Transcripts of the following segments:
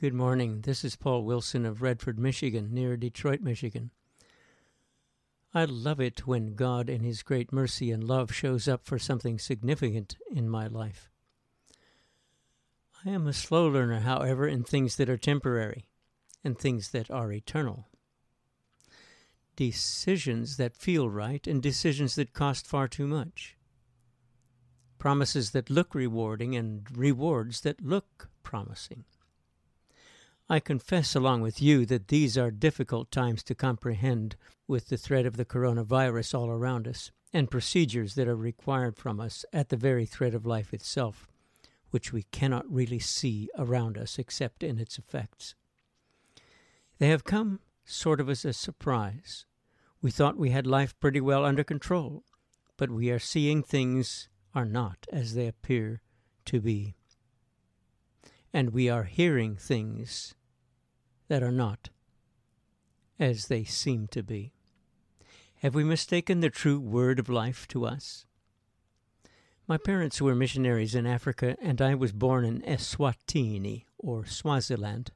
Good morning. This is Paul Wilson of Redford, Michigan, near Detroit, Michigan. I love it when God, in His great mercy and love, shows up for something significant in my life. I am a slow learner, however, in things that are temporary and things that are eternal. Decisions that feel right and decisions that cost far too much. Promises that look rewarding and rewards that look promising. I confess along with you that these are difficult times to comprehend with the threat of the coronavirus all around us and procedures that are required from us at the very thread of life itself, which we cannot really see around us except in its effects. They have come sort of as a surprise. We thought we had life pretty well under control, but we are seeing things are not as they appear to be. And we are hearing things that are not as they seem to be? Have we mistaken the true word of life to us? My parents were missionaries in Africa, and I was born in Eswatini, or Swaziland,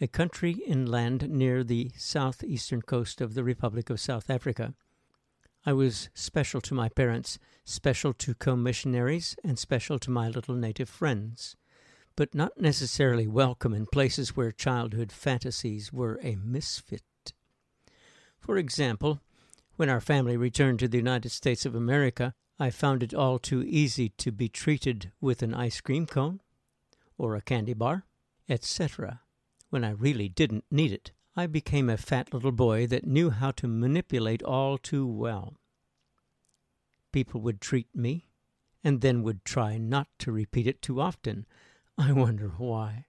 a country inland near the southeastern coast of the Republic of South Africa. I was special to my parents, special to co missionaries, and special to my little native friends but not necessarily welcome in places where childhood fantasies were a misfit. For example, when our family returned to the United States of America, I found it all too easy to be treated with an ice cream cone or a candy bar, etc., when I really didn't need it. I became a fat little boy that knew how to manipulate all too well. People would treat me, and then would try not to repeat it too often, I wonder why.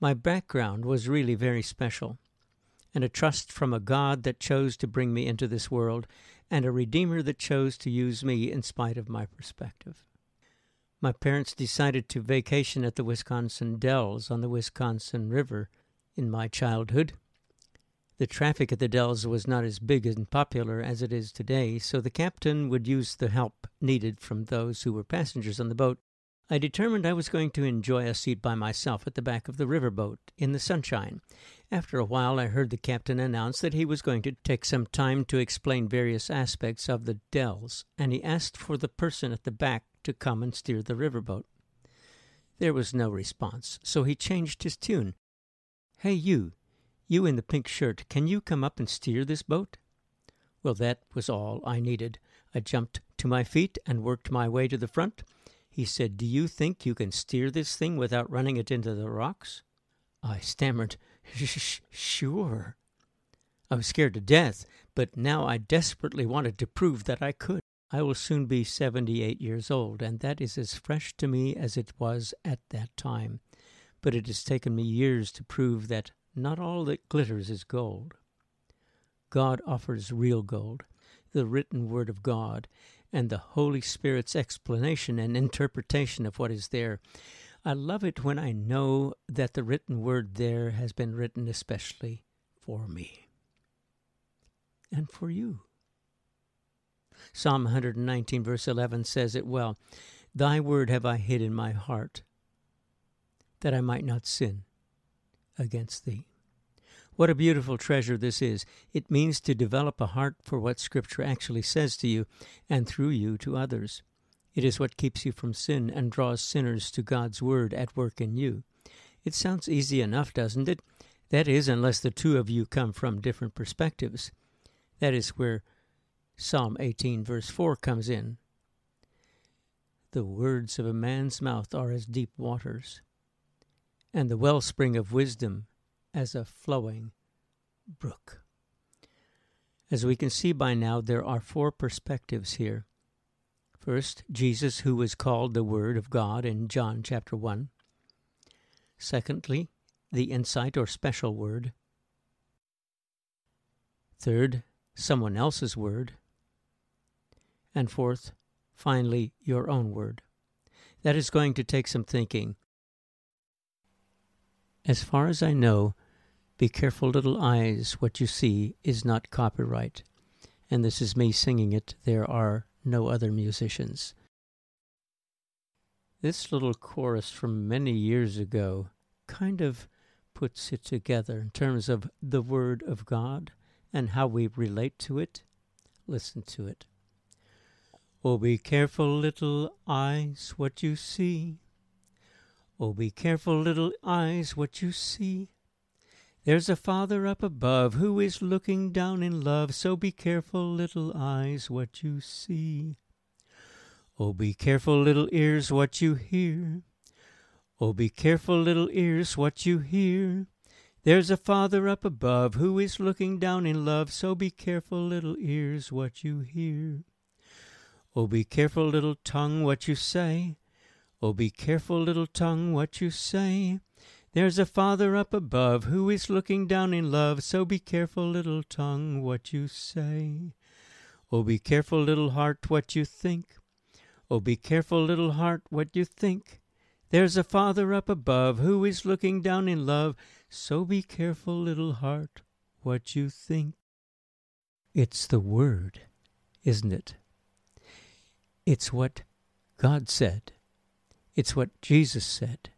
My background was really very special, and a trust from a God that chose to bring me into this world, and a Redeemer that chose to use me in spite of my perspective. My parents decided to vacation at the Wisconsin Dells on the Wisconsin River in my childhood. The traffic at the Dells was not as big and popular as it is today, so the captain would use the help needed from those who were passengers on the boat I determined I was going to enjoy a seat by myself at the back of the riverboat in the sunshine. After a while, I heard the captain announce that he was going to take some time to explain various aspects of the Dells, and he asked for the person at the back to come and steer the riverboat. There was no response, so he changed his tune. Hey, you, you in the pink shirt, can you come up and steer this boat? Well, that was all I needed. I jumped to my feet and worked my way to the front. He said, Do you think you can steer this thing without running it into the rocks? I stammered, Sure. I was scared to death, but now I desperately wanted to prove that I could. I will soon be 78 years old, and that is as fresh to me as it was at that time. But it has taken me years to prove that not all that glitters is gold. God offers real gold, the written word of God, and the Holy Spirit's explanation and interpretation of what is there. I love it when I know that the written word there has been written especially for me and for you. Psalm 119, verse 11 says it well Thy word have I hid in my heart, that I might not sin against thee. What a beautiful treasure this is. It means to develop a heart for what Scripture actually says to you and through you to others. It is what keeps you from sin and draws sinners to God's Word at work in you. It sounds easy enough, doesn't it? That is, unless the two of you come from different perspectives. That is where Psalm 18, verse 4 comes in. The words of a man's mouth are as deep waters, and the wellspring of wisdom as a flowing brook. As we can see by now, there are four perspectives here. First, Jesus, who was called the Word of God in John chapter 1. Secondly, the insight or special word. Third, someone else's word. And fourth, finally, your own word. That is going to take some thinking. As far as I know, Be careful, little eyes, what you see is not copyright. And this is me singing it. There are no other musicians. This little chorus from many years ago kind of puts it together in terms of the Word of God and how we relate to it. Listen to it. Oh, be careful, little eyes, what you see. Oh, be careful, little eyes, what you see. There's a Father up above who is looking down in love, so be careful, little eyes, what you see. Oh, be careful, little ears, what you hear. Oh, be careful, little ears, what you hear. There's a Father up above who is looking down in love, so be careful, little ears, what you hear. Oh, be careful, little tongue, what you say. Oh, be careful, little tongue, what you say. There's a Father up above who is looking down in love, so be careful, little tongue, what you say. Oh, be careful, little heart, what you think. Oh, be careful, little heart, what you think. There's a Father up above who is looking down in love, so be careful, little heart, what you think. It's the Word, isn't it? It's what God said. It's what Jesus said.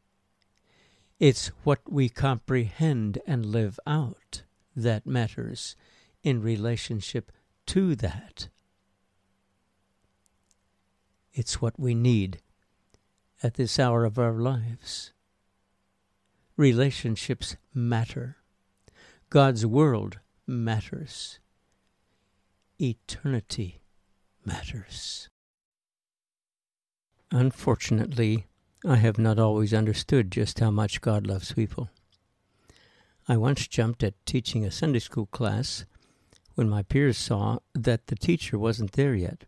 It's what we comprehend and live out that matters in relationship to that. It's what we need at this hour of our lives. Relationships matter. God's world matters. Eternity matters. Unfortunately, I have not always understood just how much God loves people. I once jumped at teaching a Sunday school class when my peers saw that the teacher wasn't there yet.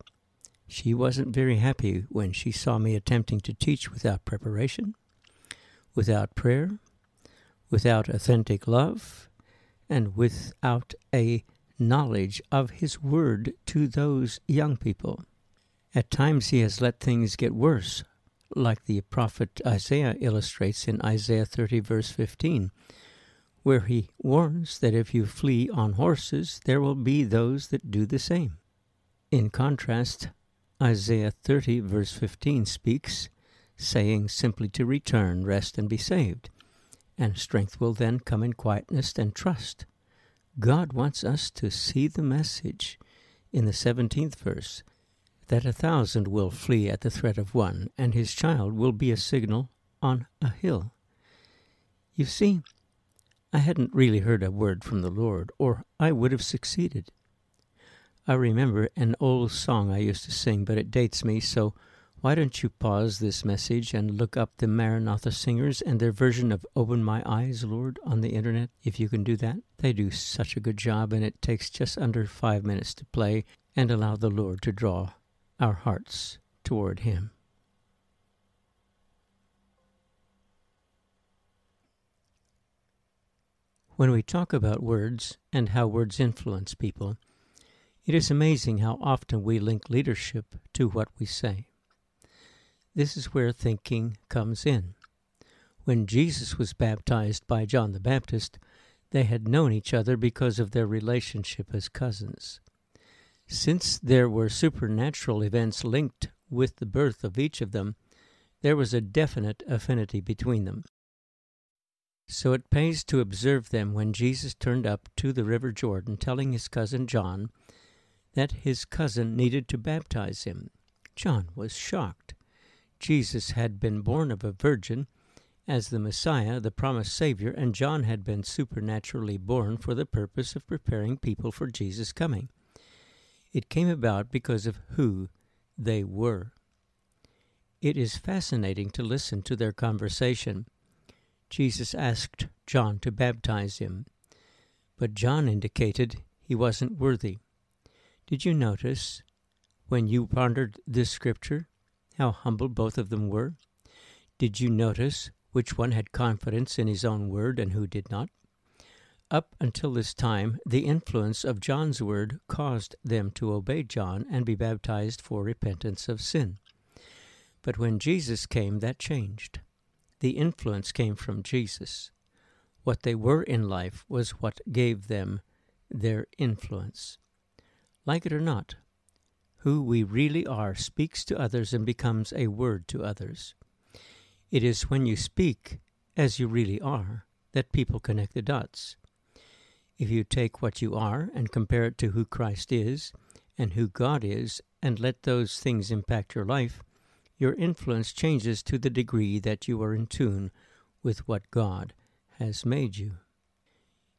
She wasn't very happy when she saw me attempting to teach without preparation, without prayer, without authentic love, and without a knowledge of His Word to those young people. At times he has let things get worse, like the prophet Isaiah illustrates in Isaiah 30, verse 15, where he warns that if you flee on horses, there will be those that do the same. In contrast, Isaiah 30, verse 15 speaks, saying simply to return, rest, and be saved, and strength will then come in quietness and trust. God wants us to see the message in the 17th verse that a thousand will flee at the threat of one, and his child will be a signal on a hill. You see, I hadn't really heard a word from the Lord, or I would have succeeded. I remember an old song I used to sing, but it dates me, so why don't you pause this message and look up the Maranatha singers and their version of Open My Eyes, Lord, on the internet, if you can do that? They do such a good job, and it takes just under five minutes to play and allow the Lord to draw our hearts toward Him. When we talk about words and how words influence people, it is amazing how often we link leadership to what we say. This is where thinking comes in. When Jesus was baptized by John the Baptist, they had known each other because of their relationship as cousins. Since there were supernatural events linked with the birth of each of them, there was a definite affinity between them. So it pays to observe them when Jesus turned up to the River Jordan, telling his cousin John that his cousin needed to baptize him. John was shocked. Jesus had been born of a virgin as the Messiah, the promised Savior, and John had been supernaturally born for the purpose of preparing people for Jesus' coming. It came about because of who they were. It is fascinating to listen to their conversation. Jesus asked John to baptize him, but John indicated he wasn't worthy. Did you notice, when you pondered this scripture, how humble both of them were? Did you notice which one had confidence in his own word and who did not? Up until this time, the influence of John's word caused them to obey John and be baptized for repentance of sin. But when Jesus came, that changed. The influence came from Jesus. What they were in life was what gave them their influence. Like it or not, who we really are speaks to others and becomes a word to others. It is when you speak as you really are, that people connect the dots. If you take what you are and compare it to who Christ is and who God is, and let those things impact your life, your influence changes to the degree that you are in tune with what God has made you.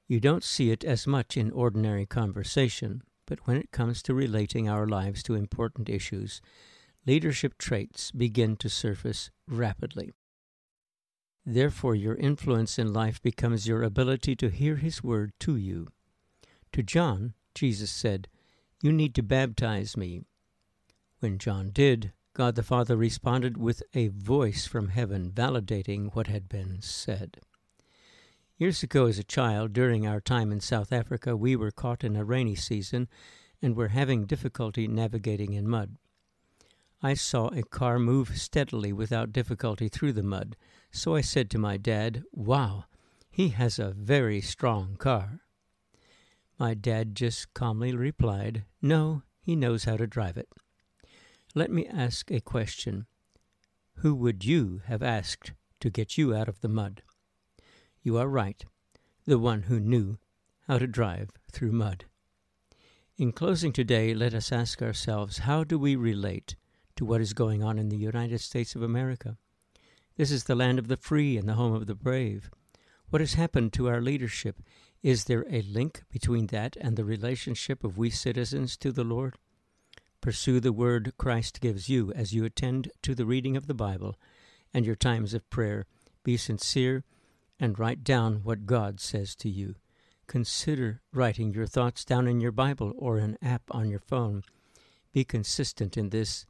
You don't see it as much in ordinary conversation, but when it comes to relating our lives to important issues, leadership traits begin to surface rapidly. Therefore, your influence in life becomes your ability to hear His word to you. To John, Jesus said, You need to baptize me. When John did, God the Father responded with a voice from heaven validating what had been said. Years ago, as a child, during our time in South Africa, we were caught in a rainy season and were having difficulty navigating in mud. I saw a car move steadily without difficulty through the mud, so I said to my dad, Wow, he has a very strong car. My dad just calmly replied, No, he knows how to drive it. Let me ask a question. Who would you have asked to get you out of the mud? You are right, the one who knew how to drive through mud. In closing today, let us ask ourselves how do we relate to what is going on in the United States of America? This is the land of the free and the home of the brave. What has happened to our leadership? Is there a link between that and the relationship of we citizens to the Lord? Pursue the word Christ gives you as you attend to the reading of the Bible and your times of prayer. Be sincere and write down what God says to you. Consider writing your thoughts down in your Bible or an app on your phone. Be consistent in this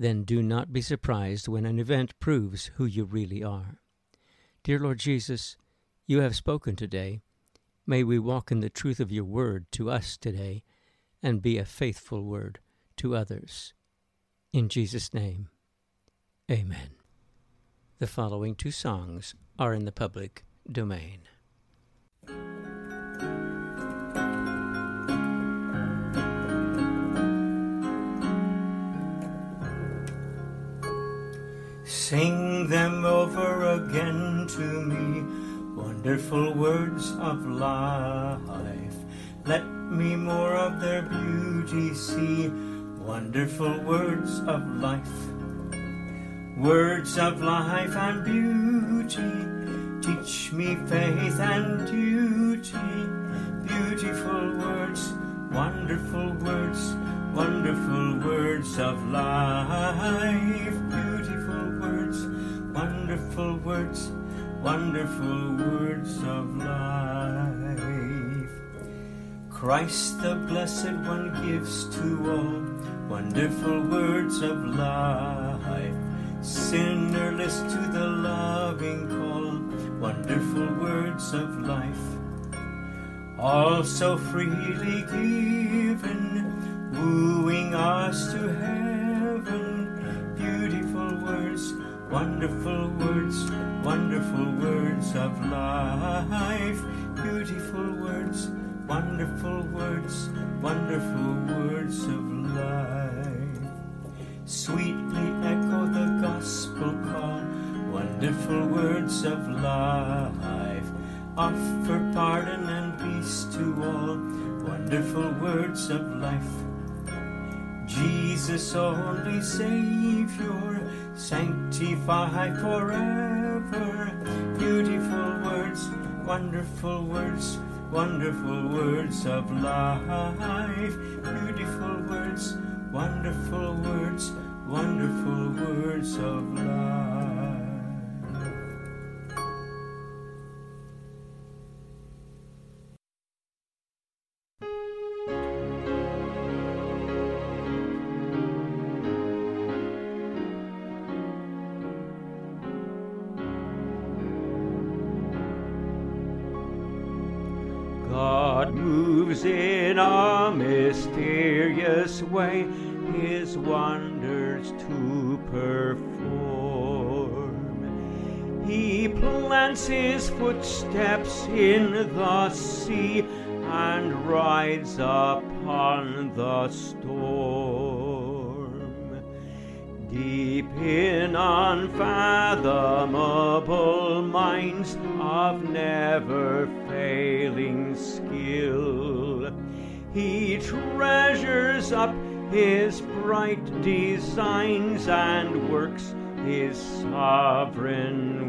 then do not be surprised when an event proves who you really are. Dear Lord Jesus, you have spoken today. May we walk in the truth of your word to us today and be a faithful word to others. In Jesus' name, amen. The following two songs are in the public domain. Sing them over again to me, wonderful words of life. Let me more of their beauty see, wonderful words of life. Words of life and beauty, teach me faith and duty. Beautiful words, wonderful words, wonderful words of life wonderful words, wonderful words of life. Christ the Blessed One gives to all wonderful words of life. Sinnerless to the loving call, wonderful words of life. All so freely given, wooing us to heaven, Wonderful words, wonderful words of life. Beautiful words, wonderful words, wonderful words of life. Sweetly echo the gospel call, wonderful words of life. Offer pardon and peace to all, wonderful words of life. Jesus, only Savior, sanctified forever. Beautiful words, wonderful words, wonderful words of life. Beautiful words, wonderful words, wonderful words of life. He plants his footsteps in the sea and rides upon the storm. Deep in unfathomable minds of never failing skill, he treasures up his bright designs and works his sovereign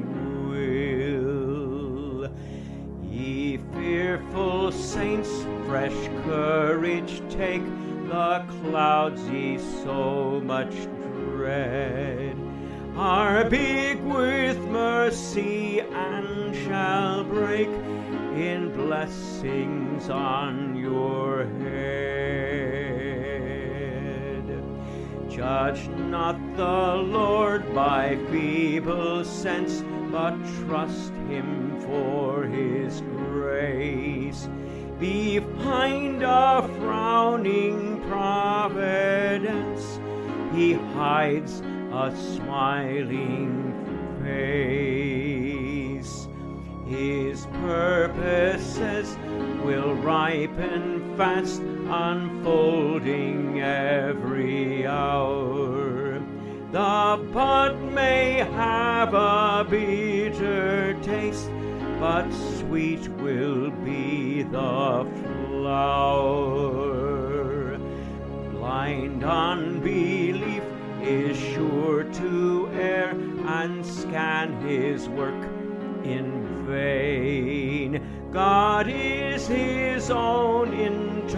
saints, fresh courage take, the clouds ye so much dread are big with mercy and shall break in blessings on your head. Judge not the Lord by feeble sense, but trust him for his grace. Behind a frowning providence, he hides a smiling face. His purposes will ripen fast, unfolding every hour. The bud may have a bitter taste, but sweet will be the flower. Blind unbelief is sure to err and scan his work in vain. God is his own interpreter,